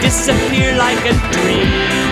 Disappear like a dream.